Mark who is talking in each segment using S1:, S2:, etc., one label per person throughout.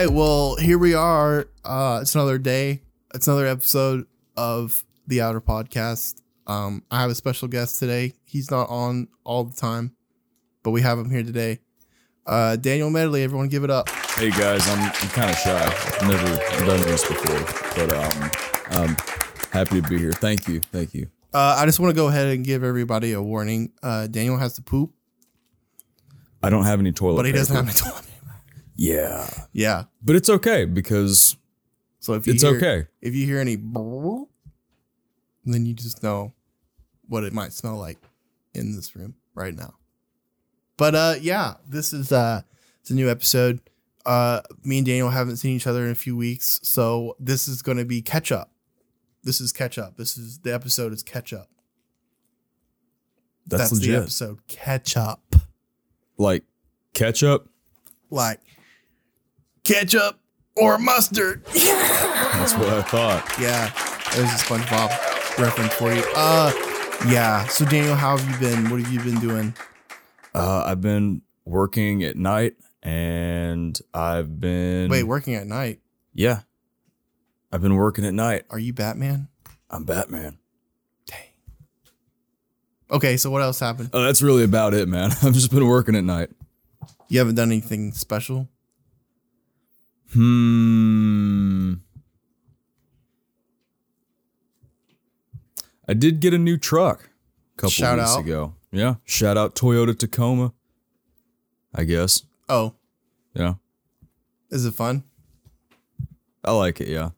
S1: right. Well, here we are. Uh, it's another day. It's another episode of the Outer Podcast. Um, I have a special guest today. He's not on all the time, but we have him here today. Uh, Daniel Medley. Everyone, give it up.
S2: Hey guys, I'm, I'm kind of shy. I've never done this before, but um, I'm happy to be here. Thank you, thank you.
S1: Uh, I just want to go ahead and give everybody a warning. Uh, Daniel has to poop,
S2: I don't have any toilet,
S1: but he doesn't have any toilet.
S2: Yeah,
S1: Yeah.
S2: but it's okay because
S1: So if you
S2: it's
S1: hear,
S2: okay.
S1: if you hear any, then you just know what it might smell like in this room right now. But uh, yeah, this is uh, it's a new episode. Uh, me and Daniel haven't seen each other in a few weeks, so this is going to be catch up. This is catch up. This is the episode is catch up.
S2: That's,
S1: the
S2: legit.
S1: episode. Catch up.
S2: Like catch up?
S1: Like ketchup or mustard.
S2: That's what I thought.
S1: Yeah, there's a SpongeBob reference for you. Uh, yeah. So Daniel, how have you been? What have you been doing?
S2: Uh, I've been working at night, and I've been
S1: Wait, working at night.
S2: Yeah, I've been working at night.
S1: Are you Batman?
S2: I'm Batman.
S1: Dang. Okay, so what else happened?
S2: Oh, that's really about it, man. I've just been working at night.
S1: You haven't done anything special?
S2: Hmm. I did get a new truck a couple
S1: Shout
S2: weeks
S1: out.
S2: ago. Yeah. Shout out Toyota Tacoma. I guess.
S1: Oh,
S2: Yeah.
S1: is it fun?
S2: I like it. Yeah.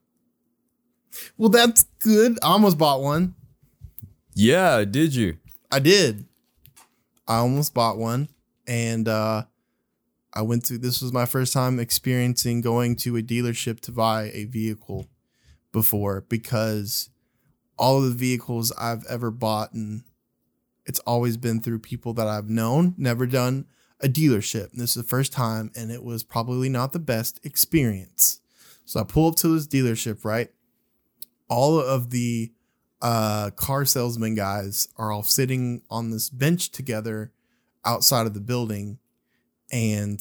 S1: Well, that's good. I almost bought one.
S2: Yeah. Did you?
S1: I did. I almost bought one, and uh, I went to. This was my first time experiencing going to a dealership to buy a vehicle before because all of the vehicles I've ever bought and it's always been through people that I've known, never done a dealership. And this is the first time, and it was probably not the best experience. So I pull up to this dealership, right? All of the uh, car salesman guys are all sitting on this bench together outside of the building. And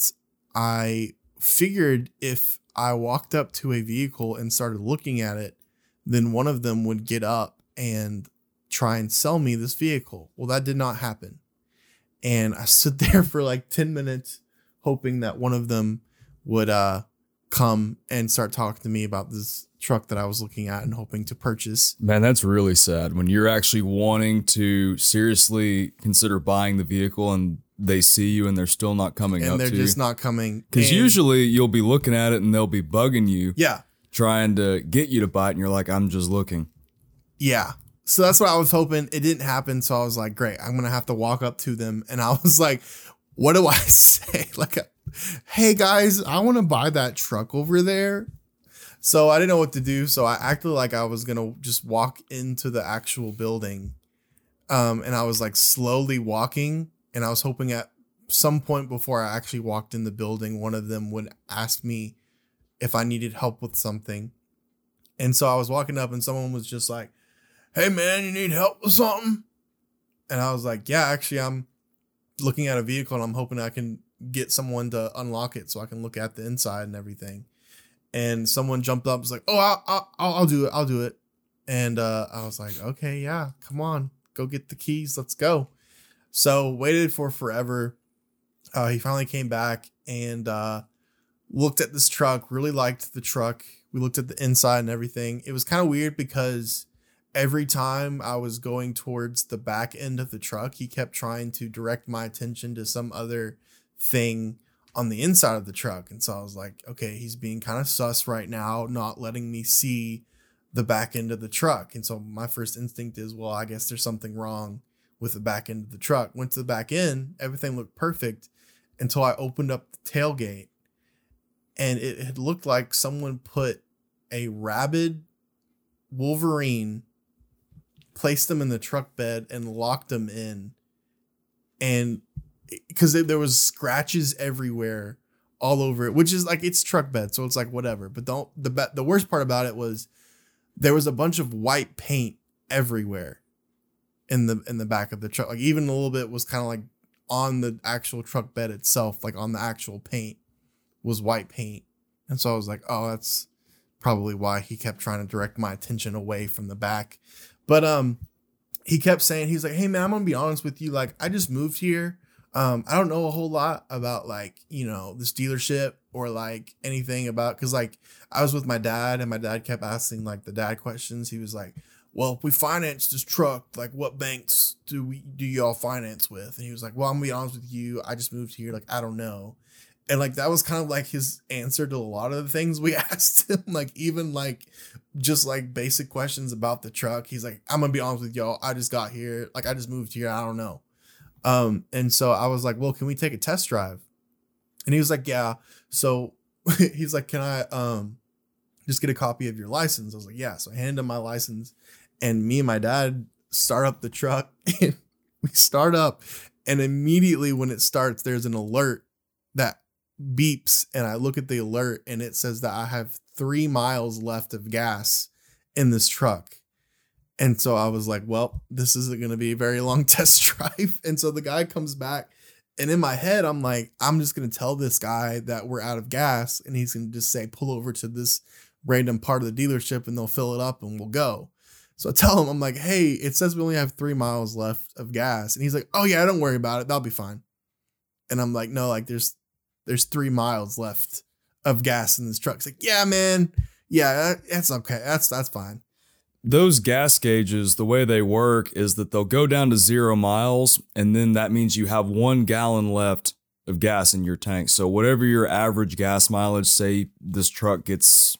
S1: I figured if I walked up to a vehicle and started looking at it, then one of them would get up and try and sell me this vehicle. Well, that did not happen. And I stood there for like 10 minutes hoping that one of them would uh come and start talking to me about this truck that I was looking at and hoping to purchase.
S2: Man, that's really sad when you're actually wanting to seriously consider buying the vehicle and they see you and they're still not coming up,
S1: and
S2: up
S1: they're just
S2: you.
S1: not coming.
S2: Because usually you'll be looking at it and they'll be bugging you,
S1: yeah,
S2: trying to get you to buy it, and you're like, I'm just looking.
S1: yeah. So that's what I was hoping. It didn't happen. So I was like, great. I'm gonna have to walk up to them, and I was like, what do I say? Like, hey guys, I want to buy that truck over there. So I didn't know what to do. So I acted like I was gonna just walk into the actual building, um, and I was like slowly walking, and I was hoping at some point before I actually walked in the building, one of them would ask me if I needed help with something. And so I was walking up and someone was just like, Hey man, you need help with something? And I was like, Yeah, actually, I'm looking at a vehicle and I'm hoping I can get someone to unlock it so I can look at the inside and everything. And someone jumped up was like, Oh, I'll, I'll, I'll I'll do it. I'll do it. And uh, I was like, Okay, yeah, come on, go get the keys. Let's go. So waited for forever. Uh, he finally came back and uh, looked at this truck, really liked the truck. We looked at the inside and everything. It was kind of weird because every time I was going towards the back end of the truck, he kept trying to direct my attention to some other thing on the inside of the truck. And so I was like, okay, he's being kind of sus right now, not letting me see the back end of the truck. And so my first instinct is, well, I guess there's something wrong with the back end of the truck. Went to the back end, everything looked perfect until I opened up the tailgate and it had looked like someone put a rabid Wolverine, placed them in the truck bed and locked them in. And because there was scratches everywhere all over it, which is like it's truck bed, so it's like whatever. But don't the be- the worst part about it was there was a bunch of white paint everywhere in the in the back of the truck. Like even a little bit was kind of like on the actual truck bed itself, like on the actual paint was white paint And so I was like, oh, that's probably why he kept trying to direct my attention away from the back. But um he kept saying he's like, "Hey man, I'm to be honest with you. Like I just moved here. Um I don't know a whole lot about like, you know, this dealership or like anything about cuz like I was with my dad and my dad kept asking like the dad questions. He was like, "Well, if we finance this truck, like what banks do we do y'all finance with?" And he was like, "Well, I'm to be honest with you. I just moved here. Like I don't know." And like that was kind of like his answer to a lot of the things we asked him like even like just like basic questions about the truck. He's like i'm gonna be honest with y'all. I just got here. Like i just moved here. I don't know. Um and so i was like well can we take a test drive? And he was like yeah. So he's like can i um just get a copy of your license? I was like yeah. So i handed him my license and me and my dad start up the truck and we start up and immediately when it starts there's an alert that beeps and I look at the alert and it says that I have three miles left of gas in this truck. And so I was like, well, this isn't going to be a very long test drive. And so the guy comes back. And in my head, I'm like, I'm just going to tell this guy that we're out of gas. And he's going to just say, pull over to this random part of the dealership and they'll fill it up and we'll go. So I tell him, I'm like, hey, it says we only have three miles left of gas. And he's like, oh, yeah, don't worry about it. That'll be fine. And I'm like, no, like there's there's three miles left of gas in this truck. It's like, yeah, man, yeah, that's okay. That's that's fine.
S2: Those gas gauges, the way they work is that they'll go down to zero miles, and then that means you have one gallon left of gas in your tank. So whatever your average gas mileage, say this truck gets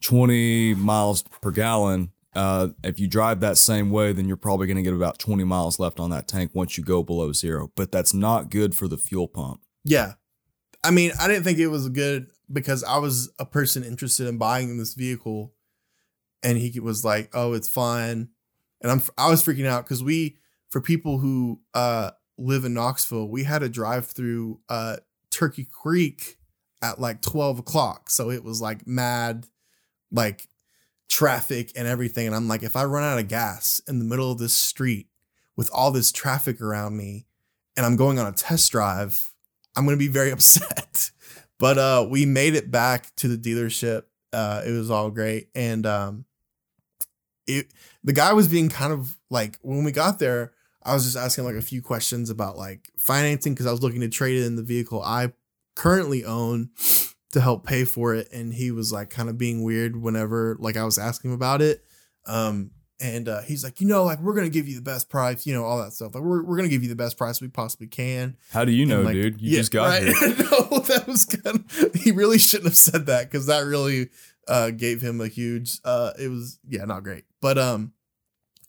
S2: 20 miles per gallon. Uh, if you drive that same way, then you're probably going to get about 20 miles left on that tank once you go below zero. But that's not good for the fuel pump.
S1: Yeah, I mean, I didn't think it was good because I was a person interested in buying this vehicle, and he was like, "Oh, it's fine," and I'm I was freaking out because we for people who uh live in Knoxville, we had to drive through uh Turkey Creek at like twelve o'clock, so it was like mad, like traffic and everything, and I'm like, if I run out of gas in the middle of this street with all this traffic around me, and I'm going on a test drive I'm going to be very upset. but uh, we made it back to the dealership. Uh, it was all great, and um, it the guy was being kind of like when we got there. I was just asking like a few questions about like financing because I was looking to trade in the vehicle I currently own to help pay for it, and he was like kind of being weird whenever like I was asking about it. Um, and uh, he's like, you know, like we're gonna give you the best price, you know, all that stuff. Like we're, we're gonna give you the best price we possibly can.
S2: How do you know, like, dude? You yeah, just got right? here.
S1: no, that was kind of. He really shouldn't have said that because that really uh, gave him a huge. Uh, it was yeah, not great. But um,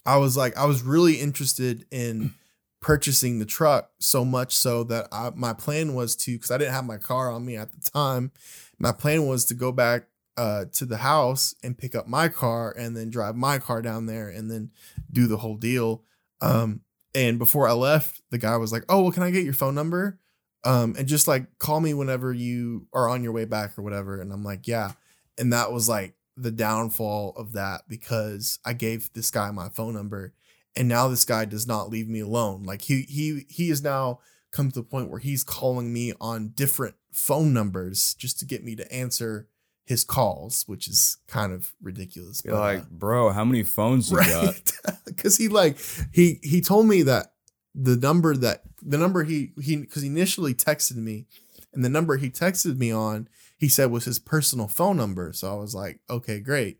S1: I was like, I was really interested in purchasing the truck so much so that I, my plan was to because I didn't have my car on me at the time. My plan was to go back uh, to the house and pick up my car and then drive my car down there and then do the whole deal. Um, and before I left, the guy was like, "Oh, well, can I get your phone number? Um, and just like call me whenever you are on your way back or whatever." And I'm like, "Yeah." And that was like the downfall of that because I gave this guy my phone number, and now this guy does not leave me alone. Like he he he is now come to the point where he's calling me on different phone numbers just to get me to answer his calls, which is kind of ridiculous.
S2: You're but, like, uh, bro, how many phones you right? got?
S1: Because he like he he told me that the number that the number he he because he initially texted me, and the number he texted me on he said was his personal phone number. So I was like, okay, great.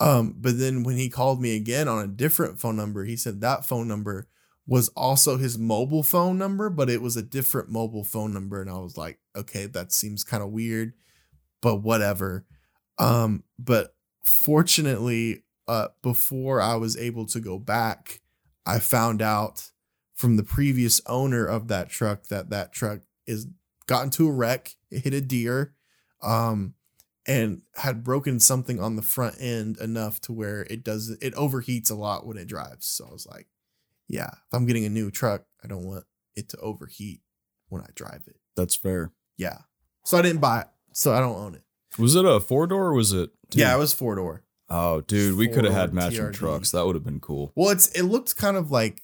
S1: Um, but then when he called me again on a different phone number, he said that phone number was also his mobile phone number, but it was a different mobile phone number, and I was like, okay, that seems kind of weird but whatever. Um, but fortunately, uh, before I was able to go back, I found out from the previous owner of that truck that that truck is got into a wreck, it hit a deer, um, and had broken something on the front end enough to where it does it overheats a lot when it drives. So I was like, yeah, if I'm getting a new truck, I don't want it to overheat when I drive it.
S2: That's fair.
S1: Yeah. So I didn't buy it so I don't own it.
S2: Was it a four door or was it?
S1: Two? Yeah, it was four door.
S2: Oh, dude, we could have had matching TRD. trucks. That would have been cool.
S1: Well, it's it looked kind of like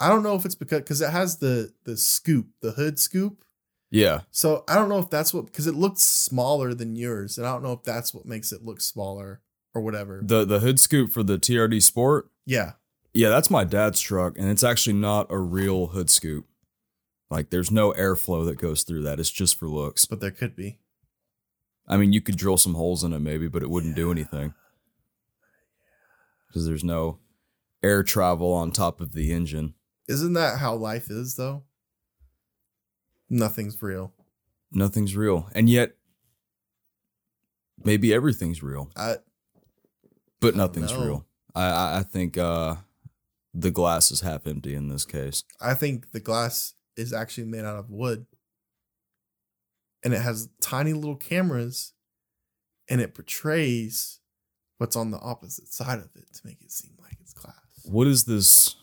S1: I don't know if it's because because it has the the scoop, the hood scoop,
S2: Yeah.
S1: So I don't know if that's what because it looked smaller than yours, and I don't know if that's what makes it look smaller or whatever.
S2: The the hood scoop for the TRD Sport.
S1: Yeah.
S2: Yeah, that's my dad's truck, and it's actually not a real hood scoop. Like, there's no airflow that goes through that. It's just for looks.
S1: But there could be.
S2: I mean, you could drill some holes in it maybe, but it wouldn't do anything because there's no air travel on top of the engine.
S1: Isn't that how life is though? Nothing's real.
S2: Nothing's real, and yet maybe everything's real,
S1: I
S2: but nothing's
S1: know.
S2: real. I I, I think uh, the glass is half empty in this case.
S1: I think the glass is actually made out of wood. And it has tiny little cameras and it portrays what's on the opposite side of it to make it seem like it's glass.
S2: What is this?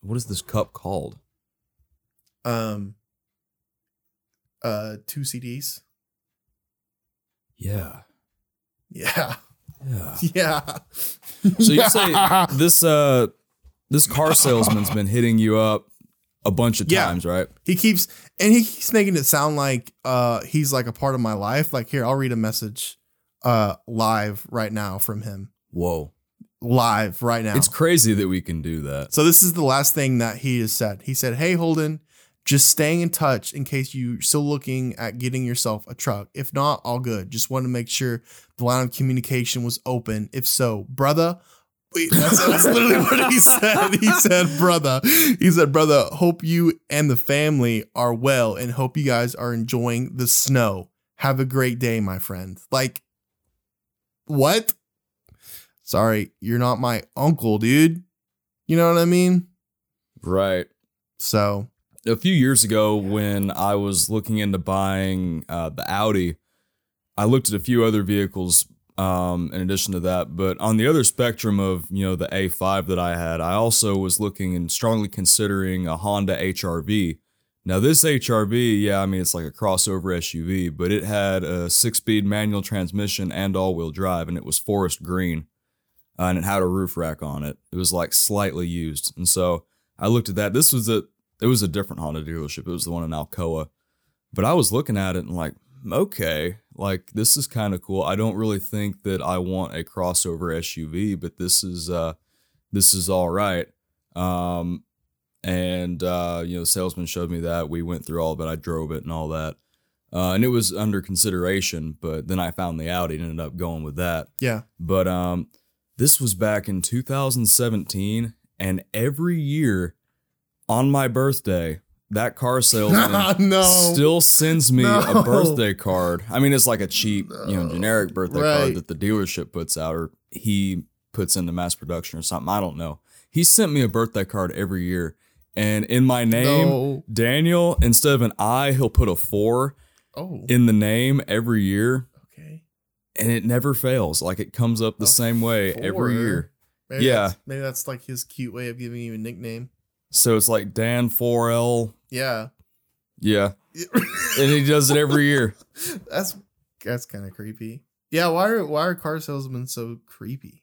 S2: What is this cup called?
S1: Um uh two CDs.
S2: Yeah,
S1: Yeah.
S2: yeah.
S1: Yeah.
S2: So you say this uh this car salesman's been hitting you up a bunch of
S1: Yeah.
S2: times, right?
S1: He keeps and he keeps making it sound like uh he's like a part of my life. Like here, I'll read a message uh live right now from him.
S2: Whoa.
S1: Live right now.
S2: It's crazy that we can do that.
S1: so this is the last thing that he has said. He said, Hey Holden, just staying in touch in case you're still looking at getting yourself a truck. If not, all good. Just want to make sure the line of communication was open. If so, brother. Wait, that's, that's literally what he said. He said, brother. He said, brother, hope you and the family are well and hope you guys are enjoying the snow. Have a great day, my friend. Like, what? Sorry, you're not my uncle, dude. You know what I mean?
S2: Right.
S1: So,
S2: A few years ago when I was looking into buying uh, the Audi, I looked at a few other vehicles um, in addition to that. But on the other spectrum of, you know, the A5 that I had, I also was looking and strongly considering a Honda HRV. Now, this HRV, yeah, I mean, it's like a crossover SUV, but it had a six speed manual transmission and all wheel drive, and it was forest green. Uh, and it had a roof rack on it. It was like slightly used. And so I looked at that. This was a, it was a different Honda dealership. It was the one in Alcoa. But I was looking at it and like, okay, like this is kind of cool. I don't really think that I want a crossover SUV, but this is uh this is all right. Um and uh you know, the salesman showed me that. We went through all of it. I drove it and all that. Uh, and it was under consideration, but then I found the Audi and ended up going with that.
S1: yeah.
S2: But um, this was back in 2017, and every year on my birthday, that car salesman ah,
S1: no.
S2: still sends me
S1: No.
S2: a birthday card. I mean, it's like a cheap, you know, generic birthday
S1: Right.
S2: card that the dealership puts out or he puts into mass production or something. I don't know. He sent me a birthday card every year, and in my name,
S1: No.
S2: Daniel, instead of an I, he'll put a four
S1: Oh,
S2: in the name every year
S1: okay.
S2: and it never fails. Like it comes up the same way
S1: four?
S2: every year.
S1: Maybe
S2: Yeah.
S1: Maybe that's like his cute way of giving you a nickname.
S2: So it's like Dan 4L.
S1: Yeah.
S2: Yeah. And he does it every year.
S1: that's that's kind of creepy. Yeah, why are why are car salesmen so creepy?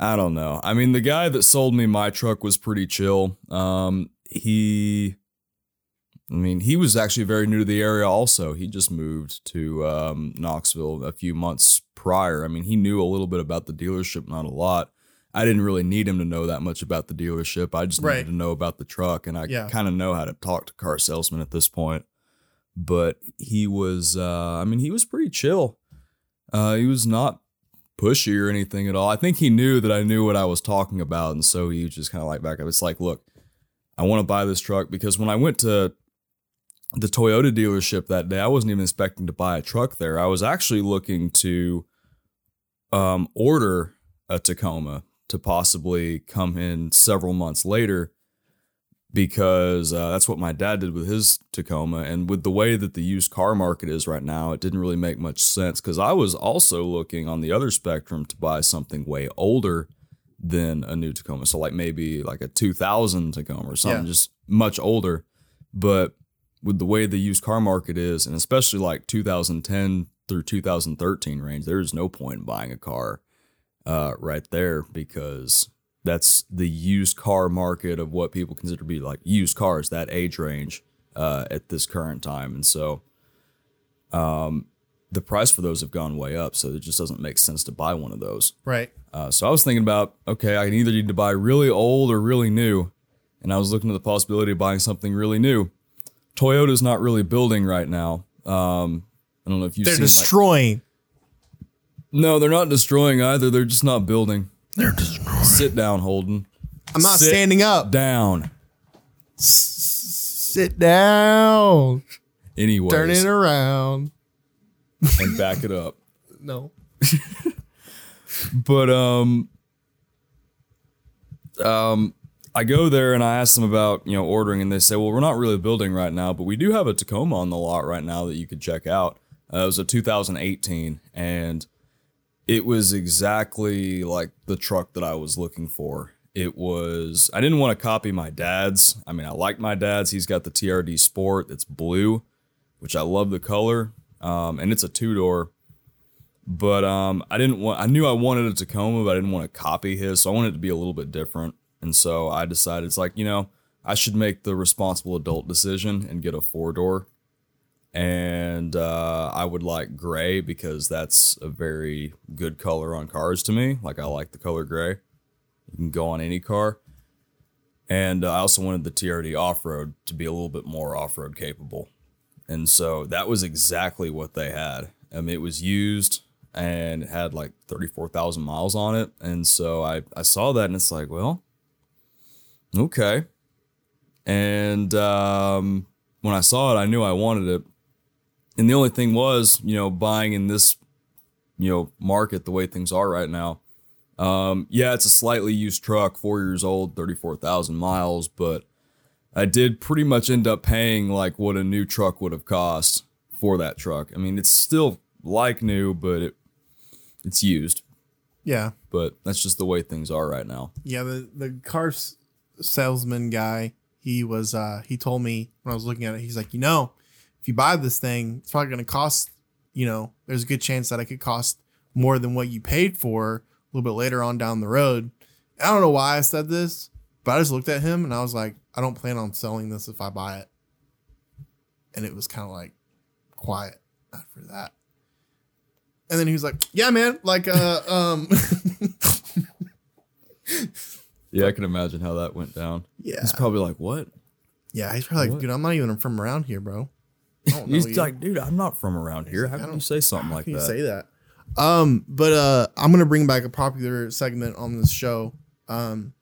S2: I don't know. I mean, the guy that sold me my truck was pretty chill. Um, he, I mean, he was actually very new to the area. Also, he just moved to um, Knoxville a few months prior. I mean, he knew a little bit about the dealership, not a lot. I didn't really need him to know that much about the dealership. I just
S1: Right.
S2: needed to know about the truck, and I
S1: Yeah.
S2: kind of know how to talk to car salesmen at this point. But he was, uh, I mean, he was pretty chill. Uh, he was not pushy or anything at all. I think he knew that I knew what I was talking about, and so he was just kind of like back up. It's like, look, I want to buy this truck because when I went to the Toyota dealership that day, I wasn't even expecting to buy a truck there. I was actually looking to um, order a Tacoma to possibly come in several months later because uh, that's what my dad did with his Tacoma. And with the way that the used car market is right now, it didn't really make much sense because I was also looking on the other spectrum to buy something way older than a new Tacoma. So, like maybe like a 2000 Tacoma or something,
S1: Yeah.
S2: just much older. But with the way the used car market is, and especially like 2010 through 2013 range, there's no point in buying a car uh, right there because that's the used car market of what people consider to be like used cars, that age range. uh, at this current time, and so um, the price for those have gone way up. So it just doesn't make sense to buy one of those.
S1: Right.
S2: Uh, so I was thinking about okay, I can either need to buy really old or really new, and I was looking at the possibility of buying something really new. Toyota's not really building right now. Um, I don't know if you've
S1: They're
S2: seen like
S1: destroying.
S2: No, they're not destroying either. They're just not building.
S1: They're destroying.
S2: Sit down, Holden.
S1: I'm not
S2: Sit
S1: standing up.
S2: Down.
S1: Sit down.
S2: Anyway.
S1: Turn it around.
S2: and back it up.
S1: No.
S2: But um, um, I go there and I ask them about you know ordering, and they say, well, we're not really building right now, but we do have a Tacoma on the lot right now that you could check out. Uh, it was a 2018, and it was exactly like the truck that I was looking for. It was. I didn't want to copy my dad's. I mean, I like my dad's. He's got the TRD Sport that's blue, which I love the color, um, and it's a two door but um, I didn't want. I knew I wanted a Tacoma, but I didn't want to copy his, so I wanted it to be a little bit different. And so I decided it's like you know I should make the responsible adult decision and get a four door, and uh, I would like gray because that's a very good color on cars to me. Like I like the color gray. You can go on any car. And uh, I also wanted the TRD off road to be a little bit more off road capable. And so that was exactly what they had. I mean, it was used and it had like 34,000 miles on it. And so I, I saw that and it's like, well, okay. And um, when I saw it, I knew I wanted it. And the only thing was, you know, buying in this, you know, market the way things are right now. Um, yeah, it's a slightly used truck, four years old, 34,000 miles, but I did pretty much end up paying like what a new truck would have cost for that truck. I mean, it's still like new, but it it's used.
S1: Yeah.
S2: But that's just the way things are right now.
S1: Yeah. The the car salesman guy, he was uh he told me when I was looking at it, he's like, you know, if you buy this thing, it's probably gonna cost, you know, there's a good chance that it could cost more than what you paid for a little bit later on down the road. I don't know why I said this, but I just looked at him and I was like, I don't plan on selling this if I buy it. And it was kind of like quiet after that. And then he was like, "Yeah, man, like uh um
S2: Yeah, I can imagine how that went down.
S1: yeah.
S2: He's probably like, "What?"
S1: Yeah, he's probably like,
S2: What?
S1: dude, I'm not even from around here, bro. I don't know
S2: He's
S1: you.
S2: like, "Dude, I'm not from around here. How can you say something
S1: How
S2: like
S1: can
S2: that?"
S1: you say that? Um, but uh, I'm gonna bring back a popular segment on this show, um,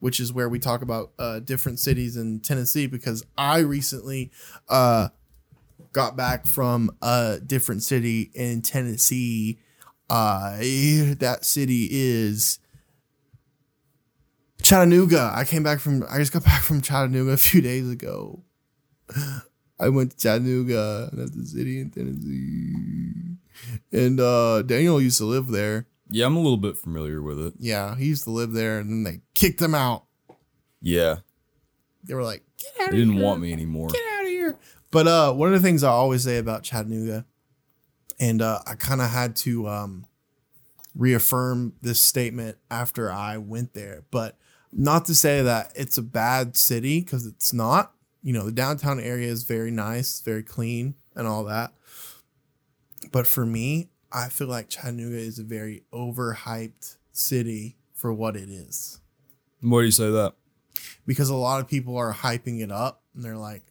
S1: which is where we talk about uh different cities in Tennessee because I recently uh got back from a different city in Tennessee. Uh, that city is Chattanooga. I came back from. I just got back from Chattanooga a few days ago. I went to Chattanooga. That's the city in Tennessee. And uh, Daniel used to live there.
S2: Yeah, I'm a little bit familiar with it.
S1: Yeah, he used to live there, and then they kicked him out.
S2: Yeah,
S1: They were like, "Get out
S2: they didn't
S1: here!
S2: want me anymore.
S1: Get out of here!" But uh, one of the things I always say about Chattanooga, and uh, I kind of had to um, reaffirm this statement after I went there, but not to say that it's a bad city because it's not. You know, the downtown area is very nice, very clean, and all that. But for me, I feel like Chattanooga is a very overhyped city for what it is
S2: Why do you say that?
S1: because a lot of people are hyping it up and they're like,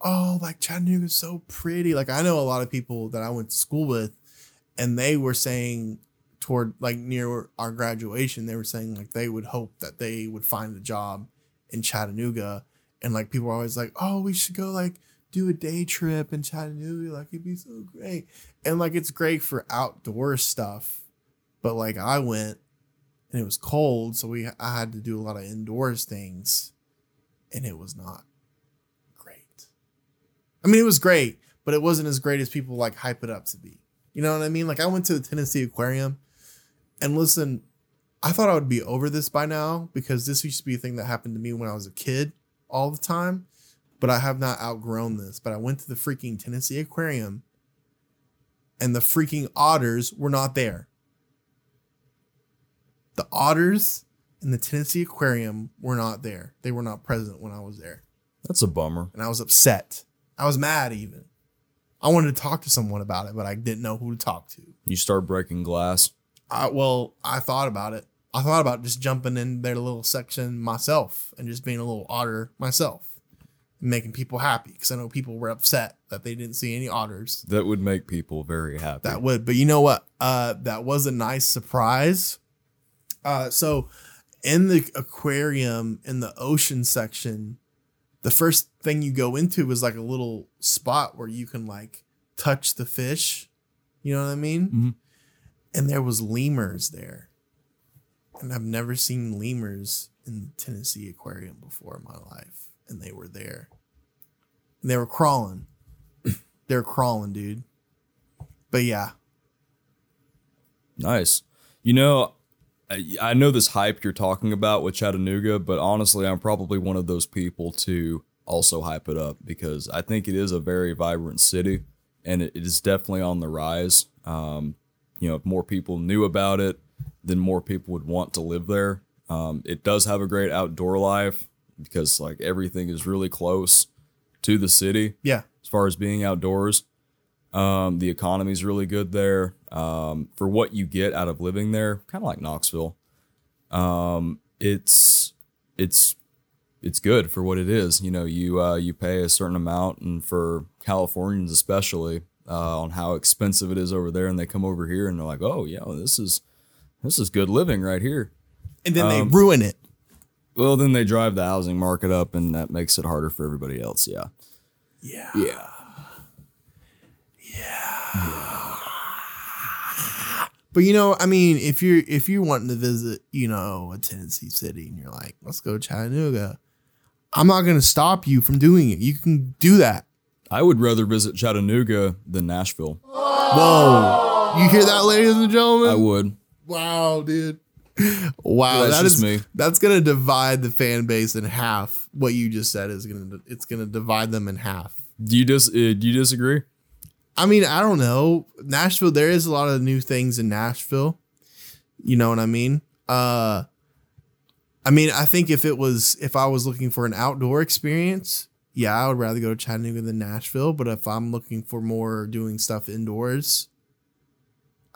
S1: oh, like Chattanooga's so pretty. Like I know a lot of people that I went to school with and they were saying toward like near our graduation, they were saying like they would hope that they would find a job in Chattanooga. And like people are always like, oh, we should go like do a day trip in Chattanooga. Like it'd be so great. And like it's great for outdoor stuff. But like I went and it was cold, so we I had to do a lot of indoors things, and it was not great. I mean, it was great, but it wasn't as great as people like hype it up to be. You know what I mean? Like I went to the Tennessee Aquarium, and listen, I thought I would be over this by now because this used to be a thing that happened to me when I was a kid all the time, but I have not outgrown this. But I went to the freaking Tennessee Aquarium, and the freaking otters were not there the otters in the Tennessee Aquarium were not there. They were not present when I was there.
S2: That's a bummer.
S1: And I was upset. I was mad even. I wanted to talk to someone about it, but I didn't know who to talk to.
S2: You start breaking glass.
S1: I, well, I thought about it. I thought about just jumping in their little section myself and just being a little otter myself, making people happy because I know people were upset that they didn't see any otters.
S2: That would make people very happy.
S1: That would, but you know what? Uh, that was a nice surprise. Uh, so in the aquarium in the ocean section, the first thing you go into is like a little spot where you can like touch the fish. You know what I mean?
S2: Mhm.
S1: And there was lemurs there. And I've never seen lemurs in the Tennessee aquarium before in my life. And they were there. And they were crawling. They're crawling, dude. But yeah,
S2: Nice. You know, I, I know this hype you're talking about with Chattanooga, but honestly, I'm probably one of those people to also hype it up because I think it is a very vibrant city and it, it is definitely on the rise. Um, you know, if more people knew about it, then more people would want to live there. Um, it does have a great outdoor life because like everything is really close to the city
S1: yeah.
S2: as far as being outdoors. Um, the is really good there. Um, for what you get out of living there, kind of like Knoxville. Um, it's it's it's good for what it is. You know, you uh, you pay a certain amount, and for Californians especially, uh, on how expensive it is over there, and they come over here and they're like, oh yeah, this is this is good living right here.
S1: And then they
S2: Um,
S1: ruin it.
S2: Well, then they drive the housing market up, and that makes it harder for everybody else. Yeah.
S1: Yeah.
S2: Yeah.
S1: But you know, I mean, if you're if you're wanting to visit, you know, a Tennessee city and you're like, let's go to Chattanooga, I'm not gonna stop you from doing it. You can do that.
S2: I would rather visit Chattanooga than Nashville.
S1: Whoa. You hear that, ladies and gentlemen?
S2: I would.
S1: Wow, dude. Wow,
S2: That's
S1: that
S2: just me.
S1: that's gonna divide the fan base in half. What you just said is gonna it's gonna divide them in half.
S2: Do you dis? Uh, do you disagree?
S1: I mean, I don't know. Nashville, there is a lot of new things in Nashville. You know what I mean? Uh I mean, I think if it was if I was looking for an outdoor experience, yeah, I would rather go to Chattanooga than Nashville. But if I'm looking for more doing stuff indoors,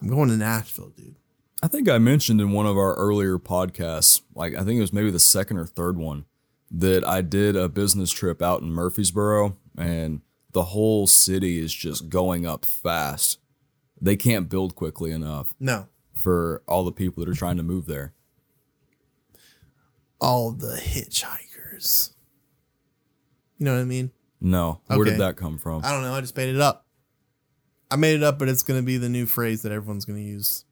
S1: I'm going to Nashville, dude.
S2: I think I mentioned in one of our earlier podcasts, like I think it was maybe the second or third one, that I did a business trip out in Murfreesboro, and the whole city is just going up fast. They can't build quickly enough
S1: No.
S2: for all the people that are trying to move there.
S1: All the hitchhikers. You know what I mean?
S2: No, where did that come from?
S1: I don't know. I just made it up. I made it up, but it's going to be the new phrase that everyone's going to use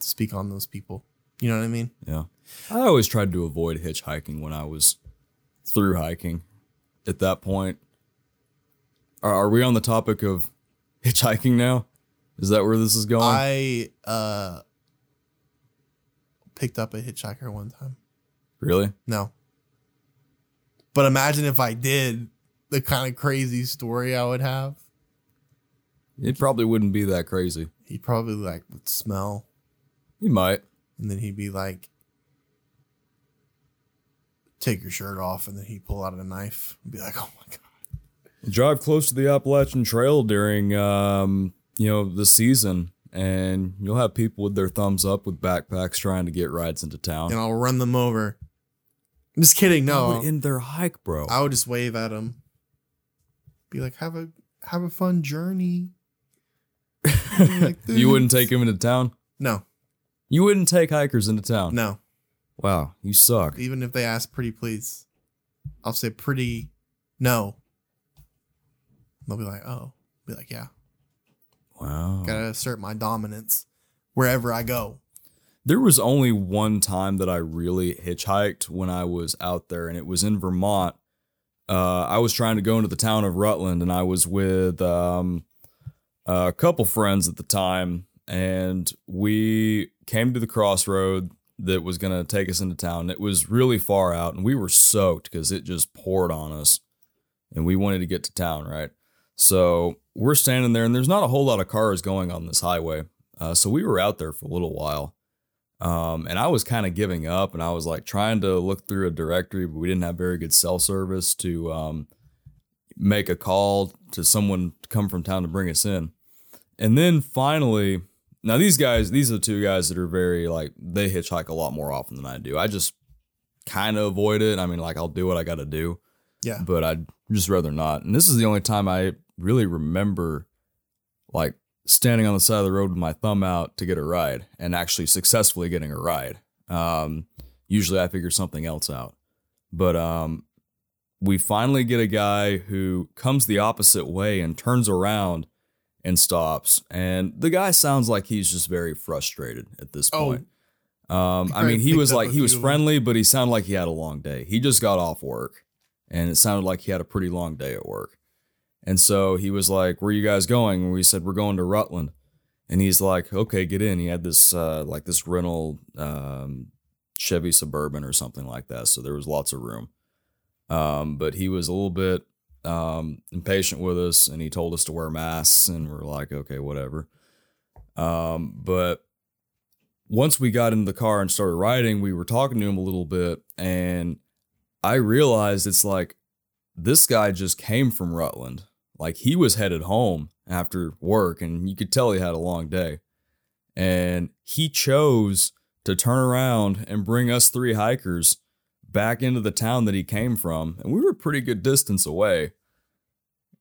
S1: speak on those people. You know what I mean?
S2: Yeah. I always tried to avoid hitchhiking when I was through hiking. At that point, are, are we on the topic of hitchhiking now? Is that where this is going?
S1: I uh picked up a hitchhiker one time.
S2: really?
S1: No. But imagine if I did the kind of crazy story I would have.
S2: It probably wouldn't be that crazy.
S1: He probably like would smell
S2: He might.
S1: and then he'd be like take your shirt off and then he'd pull out a knife and be like, "Oh my god."
S2: Drive close to the Appalachian Trail during, um, you know, the season, and you'll have people with their thumbs up with backpacks trying to get rides into town.
S1: And I'll run them over. I'm just kidding. No.
S2: would end their hike, bro.
S1: I would just wave at them. Be like, "Have a have a fun journey." Like,
S2: you wouldn't take him into town.
S1: No.
S2: You wouldn't take hikers into town.
S1: No.
S2: Wow, you suck.
S1: Even if they ask pretty please. I'll say pretty no. They'll be like, oh. Be like, yeah.
S2: Wow.
S1: Gotta assert my dominance wherever I go.
S2: There was only one time that I really hitchhiked when I was out there, and it was in Vermont. Uh, I was trying to go into the town of Rutland, and I was with um, a couple friends at the time, and we came to the crossroad that was going to take us into town. It was really far out, and we were soaked because it just poured on us, and we wanted to get to town, right? So we're standing there, and there's not a whole lot of cars going on this highway. Uh, so we were out there for a little while. Um, and I was kind of giving up and I was like trying to look through a directory, but we didn't have very good cell service to um, make a call to someone to come from town to bring us in. And then finally, now these guys, these are the two guys that are very like they hitchhike a lot more often than I do. I just kind of avoid it. I mean, like I'll do what I got to do,
S1: Yeah.
S2: but I'd just rather not. And this is the only time I really remember like standing on the side of the road with my thumb out to get a ride and actually successfully getting a ride. Um, usually I figure something else out, but um, we finally get a guy who comes the opposite way and turns around and stops. And the guy sounds like he's just very frustrated at this
S1: Oh,
S2: point. Um, I mean, he was like he was friendly, but he sounded like he had a long day. He just got off work, and it sounded like he had a pretty long day at work. And so he was like, "Where you guys going?" And we said, "We're going to Rutland." And he's like, "Okay, get in." He had this uh, like this rental um, Chevy Suburban or something like that, so there was lots of room. Um, but he was a little bit um, impatient with us, and he told us to wear masks, and we're like, "Okay, whatever." Um, but once we got into the car and started riding, we were talking to him a little bit, and I realized it's like this guy just came from Rutland. Like he was headed home after work, and you could tell he had a long day. And he chose to turn around and bring us three hikers back into the town that he came from. And we were a pretty good distance away.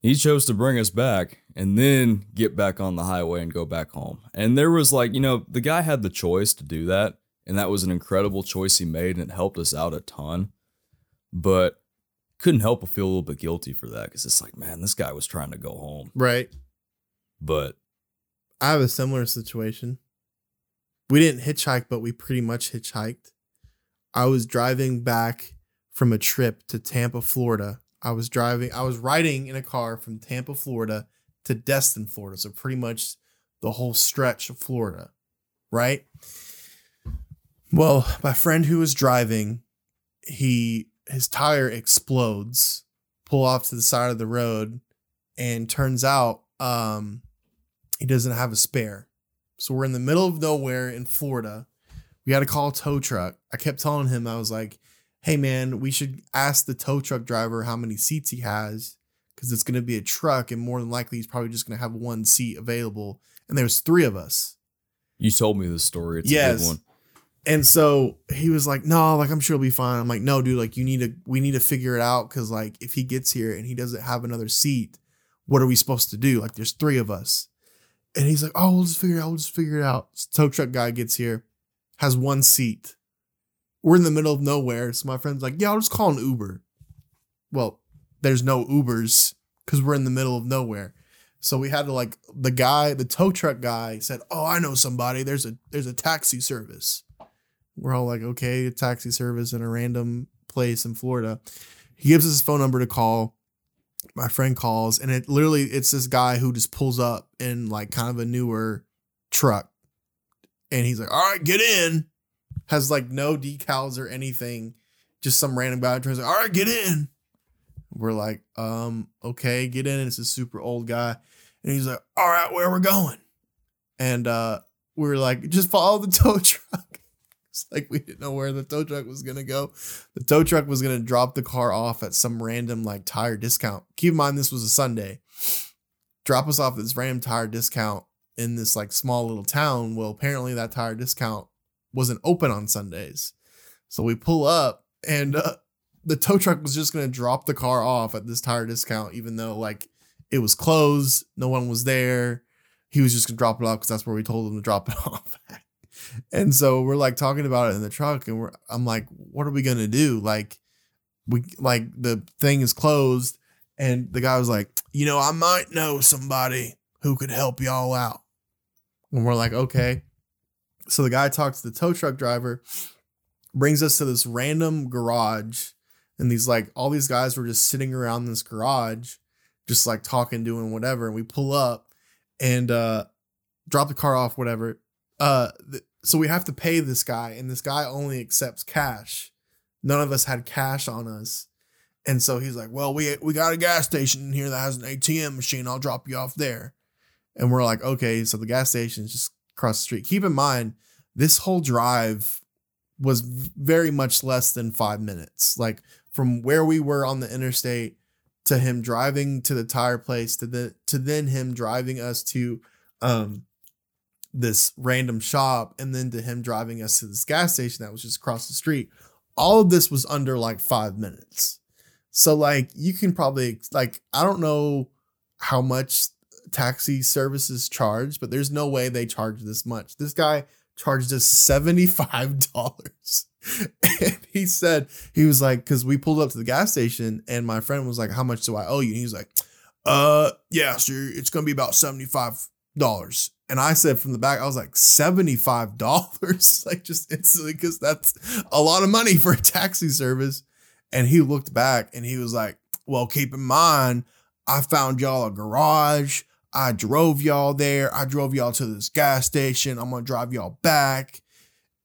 S2: He chose to bring us back and then get back on the highway and go back home. And there was like, you know, the guy had the choice to do that. And that was an incredible choice he made and it helped us out a ton. But couldn't help but feel a little bit guilty for that because it's like, man, this guy was trying to go home.
S1: Right.
S2: But
S1: I have a similar situation. We didn't hitchhike, but we pretty much hitchhiked. I was driving back from a trip to Tampa, Florida. I was driving, I was riding in a car from Tampa, Florida to Destin, Florida. So pretty much the whole stretch of Florida, right? Well, my friend who was driving, he his tire explodes, pull off to the side of the road, and turns out um he doesn't have a spare. So we're in the middle of nowhere in Florida. We got to call a tow truck. I kept telling him, I was like, hey man, we should ask the tow truck driver how many seats he has because it's going to be a truck and more than likely he's probably just going to have one seat available. And there's three of us.
S2: you told me this story. It's a
S1: Yes.
S2: good one.
S1: And so he was like, no, like I'm sure he'll be fine. I'm like, no, dude, like you need to, we need to figure it out because like if he gets here and he doesn't have another seat, what are we supposed to do? Like there's three of us. And he's like, oh, we'll just figure it out. We'll just figure it out. So tow truck guy gets here, has one seat. We're in the middle of nowhere. So my friend's like, yeah, I'll just call an Uber. Well, there's no Ubers because we're in the middle of nowhere. So we had to like the guy, the tow truck guy said, "Oh, I know somebody. There's a there's a taxi service." We're all like, "Okay, a taxi service in a random place in Florida." He gives us his phone number to call. My friend calls, and it literally it's this guy who just pulls up in like kind of a newer truck, and he's like, "All right, get in." Has like no decals or anything, just some random guy turns like, "All right, get in." We're like, um, okay, get in. And It's a super old guy. And he's like, all right, where we're going. And uh we were like, just follow the tow truck. It's like we didn't know where the tow truck was gonna go. The tow truck was gonna drop the car off at some random like tire discount. Keep in mind this was a Sunday. Drop us off at this random tire discount in this like small little town. Well, apparently that tire discount wasn't open on Sundays. So we pull up and uh the tow truck was just gonna drop the car off at this tire discount, even though like it was closed, no one was there. He was just gonna drop it off because that's where we told him to drop it off. and so we're like talking about it in the truck, and we're I'm like, what are we gonna do? Like, we like the thing is closed, and the guy was like, you know, I might know somebody who could help y'all out. And we're like, okay. So the guy talks to the tow truck driver, brings us to this random garage and these like all these guys were just sitting around this garage just like talking doing whatever and we pull up and uh drop the car off whatever. Uh th- so we have to pay this guy and this guy only accepts cash. None of us had cash on us. And so he's like well we we got a gas station in here that has an atm machine. I'll drop you off there and we're like okay so the gas station is just across the street. Keep in mind this whole drive was very much less than five minutes. Like from where we were on the interstate to him driving to the tire place to the to then him driving us to um this random shop and then to him driving us to this gas station that was just across the street all of this was under like five minutes. So like you can probably like i don't know how much taxi services charge but there's no way they charge this much. This guy charged us $75 and he said he was like because we pulled up to the gas station and my friend was like how much do i owe you? And he was like uh yeah sir it's gonna be about $75 and i said from the back i was like $75 like just instantly because that's a lot of money for a taxi service. And he looked back and he was like well keep in mind i found y'all a garage i drove y'all there i drove y'all to this gas station i'm gonna drive y'all back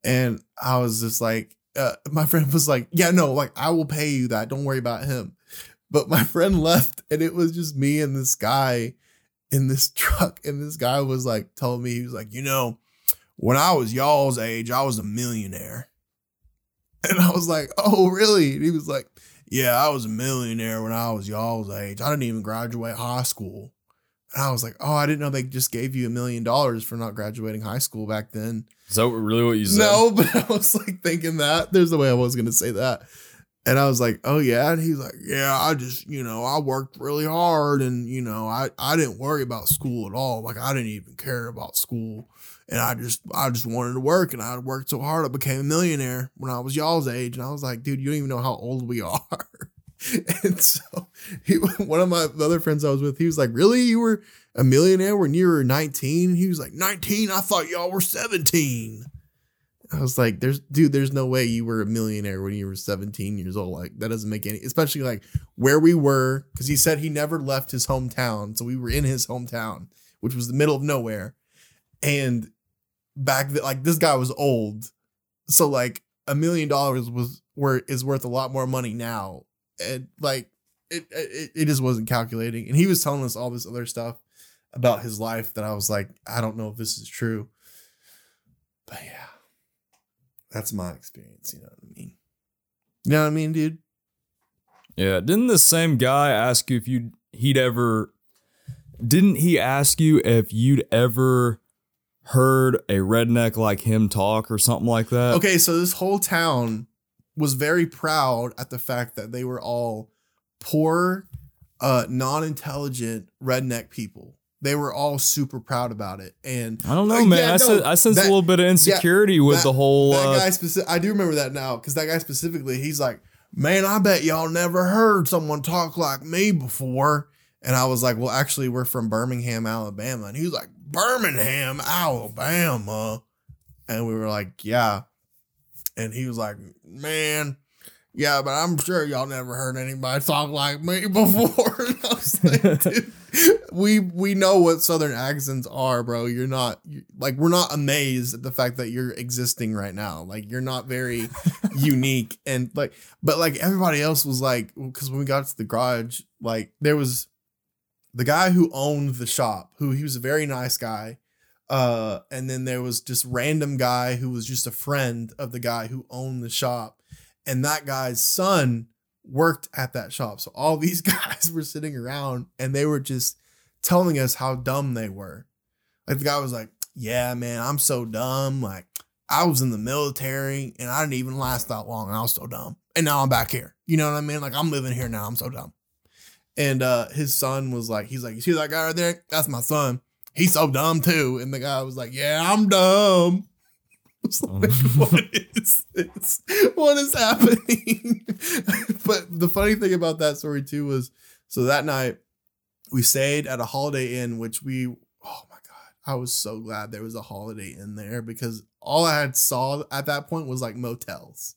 S1: and I was just like, uh, my friend was like, yeah, no, like I will pay you that. Don't worry about him. But my friend left and it was just me and this guy in this truck. And this guy was like, telling me, he was like, you know, when I was y'all's age, I was a millionaire. And I was like, oh, really? And he was like, yeah, I was a millionaire when I was y'all's age. I didn't even graduate high school. And I was like, oh, I didn't know they just gave you a million dollars for not graduating high school back then.
S2: Is that really what you said?
S1: No, but I was like thinking that. There's the way I was going to say that. And I was like, oh, yeah. And he's like, yeah, I just, you know, I worked really hard and, you know, I, I didn't worry about school at all. Like, I didn't even care about school. And I just, I just wanted to work and I worked so hard. I became a millionaire when I was y'all's age. And I was like, dude, you don't even know how old we are. and so he, one of my other friends I was with, he was like, really? You were a millionaire when you were 19? He was like, 19? I thought y'all were 17. I was like, there's dude, there's no way you were a millionaire when you were 17 years old. Like that doesn't make any especially like where we were, because he said he never left his hometown. So we were in his hometown, which was the middle of nowhere. And back then, like this guy was old. So like a million dollars was where is worth a lot more money now. And like it, it it just wasn't calculating. And he was telling us all this other stuff about his life that I was like, I don't know if this is true. But yeah, that's my experience. You know what I mean? You know what I mean, dude?
S2: Yeah. Didn't the same guy ask you if you he'd ever? Didn't he ask you if you'd ever heard a redneck like him talk or something like that?
S1: Okay, so this whole town was very proud at the fact that they were all poor, uh, non-intelligent redneck people they were all super proud about it. And
S2: I don't know, uh, man. Yeah, I, no, sense, I sense that, a little bit of insecurity yeah, with
S1: that,
S2: the whole.
S1: That uh, guy specific. I do remember that now because that guy specifically, he's like, "Man, I bet y'all never heard someone talk like me before." And I was like, "Well, actually, we're from Birmingham, Alabama." And he was like, "Birmingham, Alabama," and we were like, "Yeah." And he was like, "Man." Yeah, but I'm sure y'all never heard anybody talk like me before. And I was like, dude, we we know what southern accents are, bro. You're not you, like we're not amazed at the fact that you're existing right now. Like you're not very unique and like but like everybody else was like cuz when we got to the garage, like there was the guy who owned the shop, who he was a very nice guy. Uh and then there was just random guy who was just a friend of the guy who owned the shop. And that guy's son worked at that shop. So all these guys were sitting around and they were just telling us how dumb they were. Like the guy was like, "Yeah, man, I'm so dumb. Like I was in the military and I didn't even last that long and I was so dumb. And now I'm back here. You know what I mean? Like I'm living here now. I'm so dumb." And uh his son was like, he's like, "You see that guy right there? That's my son. He's so dumb too." And the guy was like, "Yeah, I'm dumb." like, oh. what is this? What is happening? but the funny thing about that story too was so that night we stayed at a Holiday Inn, which we oh my god, I was so glad there was a Holiday Inn there because all I had saw at that point was like motels.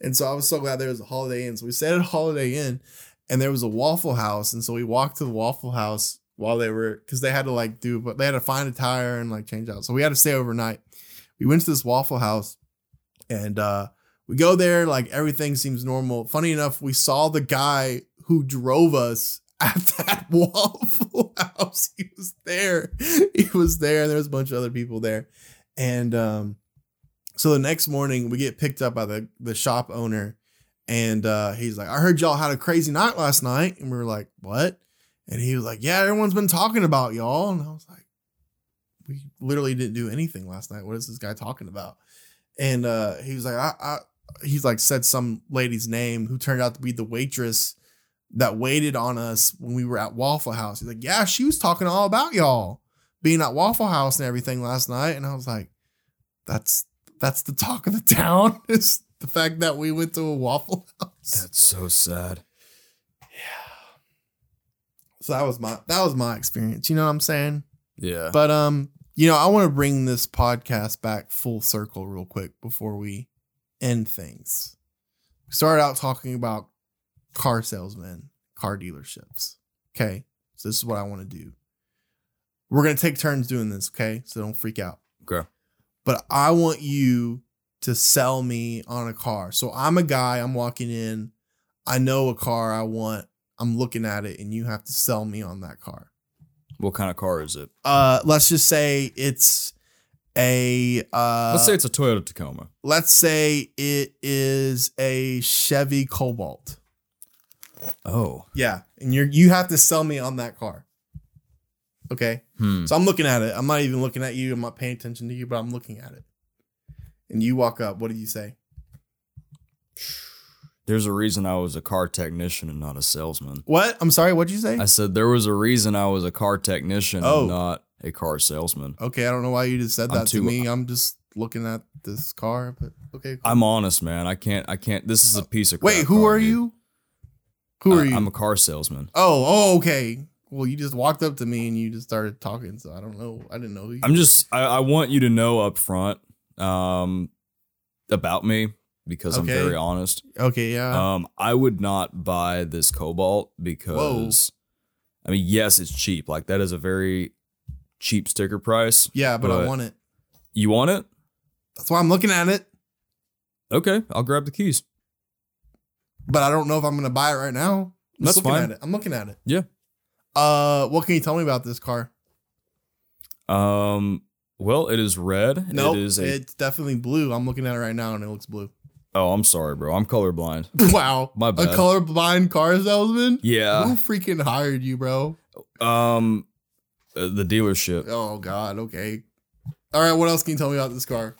S1: And so I was so glad there was a Holiday Inn. So we stayed at a Holiday Inn and there was a Waffle House. And so we walked to the Waffle House while they were because they had to like do but they had to find a tire and like change out. So we had to stay overnight we went to this Waffle House and uh, we go there, like everything seems normal. Funny enough, we saw the guy who drove us at that Waffle House. He was there. He was there. There was a bunch of other people there. And um, so the next morning we get picked up by the, the shop owner And uh, he's like, I heard y'all had a crazy night last night. And we were like, what? And he was like, yeah, everyone's been talking about y'all. And I was like, we literally didn't do anything last night. What is this guy talking about? And uh, he was like, I, I, he's like said some lady's name who turned out to be the waitress that waited on us when we were at Waffle House. He's like, yeah, she was talking all about y'all being at Waffle House and everything last night. And I was like, that's that's the talk of the town is the fact that we went to a Waffle House.
S2: That's so sad.
S1: So that was my that was my experience. You know what I'm saying?
S2: Yeah.
S1: But um, you know, I want to bring this podcast back full circle real quick before we end things. We started out talking about car salesmen, car dealerships. Okay. So this is what I want to do. We're gonna take turns doing this, okay? So don't freak out.
S2: Okay.
S1: But I want you to sell me on a car. So I'm a guy, I'm walking in, I know a car I want, I'm looking at it, and you have to sell me on that car
S2: What kind of car is it?
S1: uh let's just say it's a uh
S2: Let's say it's a Toyota Tacoma.
S1: let's say it is a Chevy Cobalt.
S2: Oh.
S1: Yeah, and you're you have to sell me on that car. Okay?
S2: Hmm.
S1: So I'm looking at it. I'm not even looking at you. I'm not paying attention to you, but I'm looking at it. And you walk up. What do you say?
S2: There's a reason I was a car technician and not a salesman.
S1: What? I'm sorry. What'd you say?
S2: I said there was a reason I was a car technician
S1: Oh.
S2: and not a car salesman.
S1: okay, I don't know why you just said that to me. I'm just looking at this car, but okay. cool.
S2: I'm honest, man. I can't. I can't. This is a piece of.
S1: Wait, who
S2: car,
S1: are
S2: dude.
S1: you? Who are
S2: I-
S1: you?
S2: I'm a car salesman.
S1: Oh, oh, okay. Well, you just walked up to me and you just started talking, so I don't know. I didn't know who you.
S2: I'm just. I, I want you to know up front um, about me because I'm very honest.
S1: okay, yeah.
S2: Um, I would not buy this Cobalt because, Whoa. I mean, yes, it's cheap. Like that is a very cheap sticker price.
S1: yeah, but, I want it.
S2: You want it?
S1: That's why I'm looking at it.
S2: Okay, I'll grab the keys.
S1: But I don't know if I'm gonna buy it right now. I'm
S2: That's
S1: looking
S2: fine.
S1: at it. I'm looking at it.
S2: Yeah.
S1: Uh, what can you tell me about this car?
S2: Um, well, it is red.
S1: No,
S2: it is a.
S1: it's definitely blue. I'm looking at it right now, and it looks blue.
S2: Oh, I'm sorry, bro. I'm colorblind.
S1: Wow,
S2: My bad.
S1: a colorblind car salesman.
S2: Yeah.
S1: Who freaking hired you, bro?
S2: Um, uh, the dealership.
S1: Oh God. Okay. All right. What else can you tell me about this car?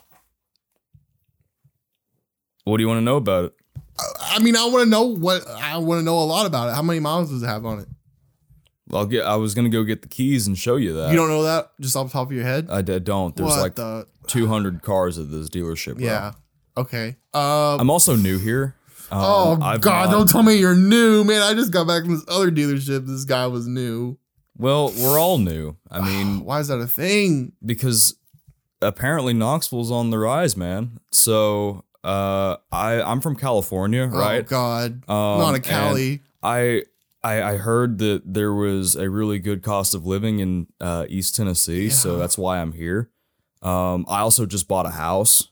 S2: What do you want to know about it?
S1: I- I mean, I want to know what I want to know a lot about it. How many miles does it have on it?
S2: I'll get. I was gonna go get the keys and show you that.
S1: you don't know that just off the top of your head.
S2: I d- don't. There's
S1: what
S2: like
S1: the?
S2: 200 cars at this dealership. Bro.
S1: Yeah. Okay. Um.
S2: I'm also new here. Um,
S1: oh
S2: I've
S1: God!
S2: not-
S1: Don't tell me you're new, man. I just got back from this other dealership. This guy was new.
S2: Well, we're all new. I mean,
S1: Why is that a thing?
S2: because apparently Knoxville's on the rise, man. So, uh, I I'm from California,
S1: Oh
S2: right?
S1: God!
S2: Um,
S1: Not a Cali.
S2: I. I, I heard that there was a really good cost of living in uh, East Tennessee, so that's why I'm here. Um, I also just bought a house,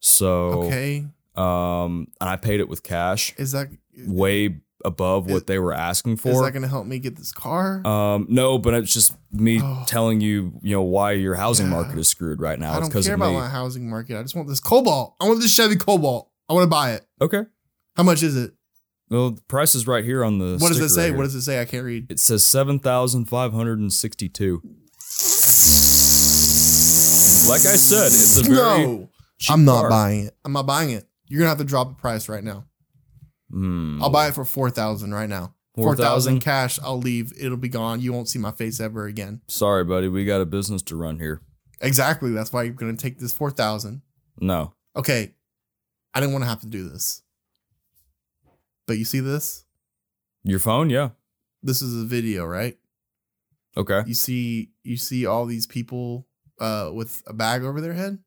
S2: so
S1: Okay.
S2: um, and I paid it with cash,
S1: Is that
S2: way above
S1: Is-
S2: what they were asking for?
S1: is that going to help me get this car?
S2: Um, no, but it's just me
S1: Oh.
S2: telling you, you know, why your housing
S1: Yeah.
S2: market is screwed right now.
S1: I don't care about
S2: me.
S1: my housing market. I just want this Cobalt. I want this Chevy Cobalt. I want to buy it.
S2: okay.
S1: How much is it?
S2: Well, the price is right here on the.
S1: What does it say?
S2: right
S1: What does it say? I can't read.
S2: It says seven thousand five hundred and sixty-two. Like I said, it's a very
S1: No,
S2: cheap
S1: I'm not
S2: car.
S1: buying it. I'm not buying it. You're gonna have to drop the price right now.
S2: Hmm.
S1: I'll buy it for four thousand right now.
S2: 4,000?
S1: cash. I'll leave. It'll be gone. You won't see my face ever again.
S2: Sorry, buddy. We got a business to run here.
S1: Exactly. That's why you're gonna take this four thousand.
S2: No.
S1: Okay. I didn't want to have to do this. But you see this?
S2: Your phone? Yeah.
S1: This is a video, right?
S2: Okay.
S1: You see you see all these people uh with a bag over their head?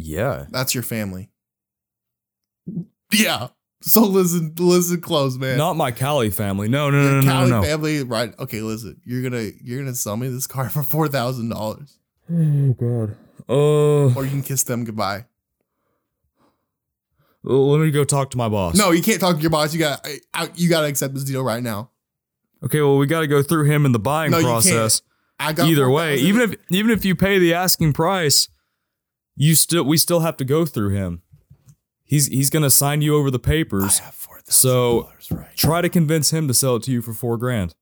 S2: Yeah.
S1: That's your family. Yeah. So listen, listen close, man.
S2: Not my Cali family. No, no, no,
S1: Your
S2: no, no,
S1: Cali
S2: no.
S1: family, right? Okay, listen. You're gonna you're gonna sell me this car for four thousand dollars,
S2: Oh God. Uh,
S1: or you can kiss them goodbye.
S2: let me go talk to my boss.
S1: No, you can't talk to your boss. You got you got to accept this deal right now.
S2: Okay, well, we got to go through him in the buying
S1: No, you can't.
S2: process.
S1: I got
S2: Either way, even if even if you pay the asking price, you still we still have to go through him. He's he's gonna sign you over the papers.
S1: have four thousand
S2: So
S1: right.
S2: try to convince him to sell it to you for four grand.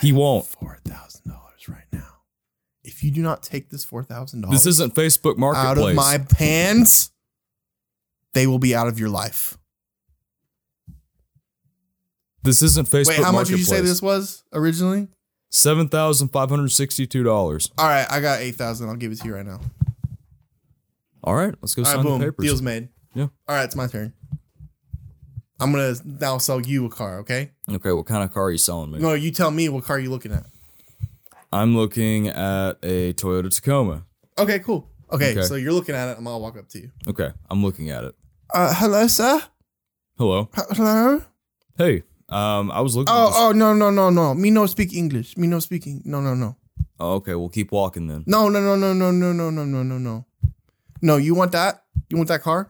S2: He won't.
S1: Four thousand dollars right now. If you do not take this four thousand dollars, This
S2: isn't Facebook Marketplace.
S1: out of my hands, they will be out of your life.
S2: this isn't Facebook
S1: Wait, how much did you say this was originally?
S2: Seven thousand five hundred sixty-two dollars.
S1: All right, I got eight thousand. I'll give it to you right now.
S2: All right, let's go
S1: All
S2: sign
S1: right, boom.
S2: the papers.
S1: Deal's made.
S2: Yeah.
S1: All right, it's my turn. I'm gonna now sell you a car. Okay.
S2: Okay, what kind of car are you selling me?
S1: No, you tell me what car you looking at.
S2: I'm looking at a Toyota Tacoma.
S1: Okay, cool. Okay,
S2: Okay.
S1: so you're looking at it. I'm gonna walk up to you.
S2: Okay, I'm looking at it.
S1: Uh, hello, sir.
S2: Hello.
S1: Hello.
S2: Hey, um, I was looking.
S1: Oh,
S2: at this-
S1: oh, no, no, no, no. Me no speak English. Me no speaking. No, no, no.
S2: oh, okay, we'll keep walking then.
S1: No, no, no, no, no, no, no, no, no, no, no. No, you want that? You want that car?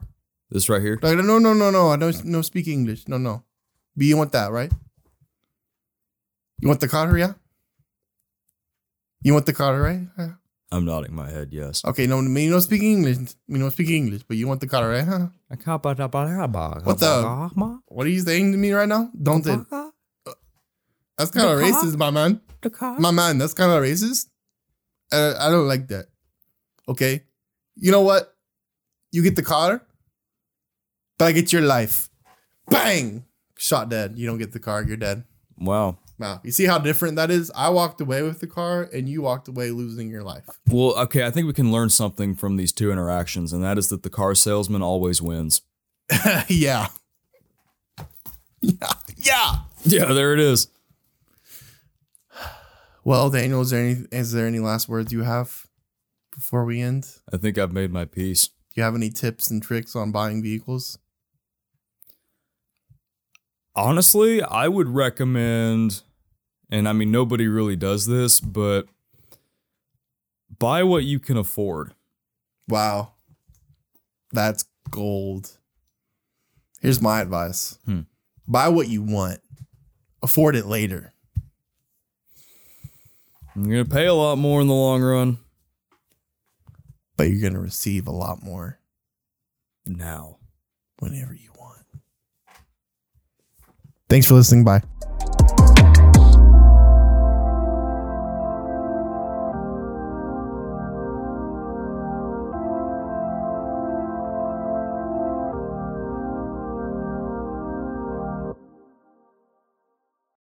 S2: This right here.
S1: Like, no, no, no, no. I don't no speak English. No, no. But you want that, right? You want the car, yeah? You want the car, right? Yeah.
S2: I'm nodding my head. Yes.
S1: Okay, no, me no speak English. Me no speak English, but you want the car, right? Huh?
S2: What
S1: the- What are you saying to me right now? Don't it? That's kind of racist, my man.
S2: The car.
S1: My man, that's kind of racist. Uh, I don't like that. Okay, you know what? You get the car, but I get your life. Bang! Shot dead. You don't get the car. You're dead.
S2: Wow.
S1: Wow. You see how different that is? I walked away with the car, and you walked away losing your life.
S2: Well, okay, I think we can learn something from these two interactions, and that is that the car salesman always wins.
S1: yeah. Yeah. Yeah.
S2: Yeah, there it is.
S1: Well, Daniel, is there any is there any last words you have before we end?
S2: I think I've made my peace.
S1: Do you have any tips and tricks on buying vehicles?
S2: Honestly, I would recommend, and I mean, nobody really does this, but buy what you can afford.
S1: Wow. That's gold. Here's my advice.
S2: Hmm.
S1: Buy what you want. Afford it later.
S2: You're going to pay a lot more in the long run.
S1: But you're going to receive a lot more
S2: Now.
S1: whenever you want. Thanks for listening. Bye.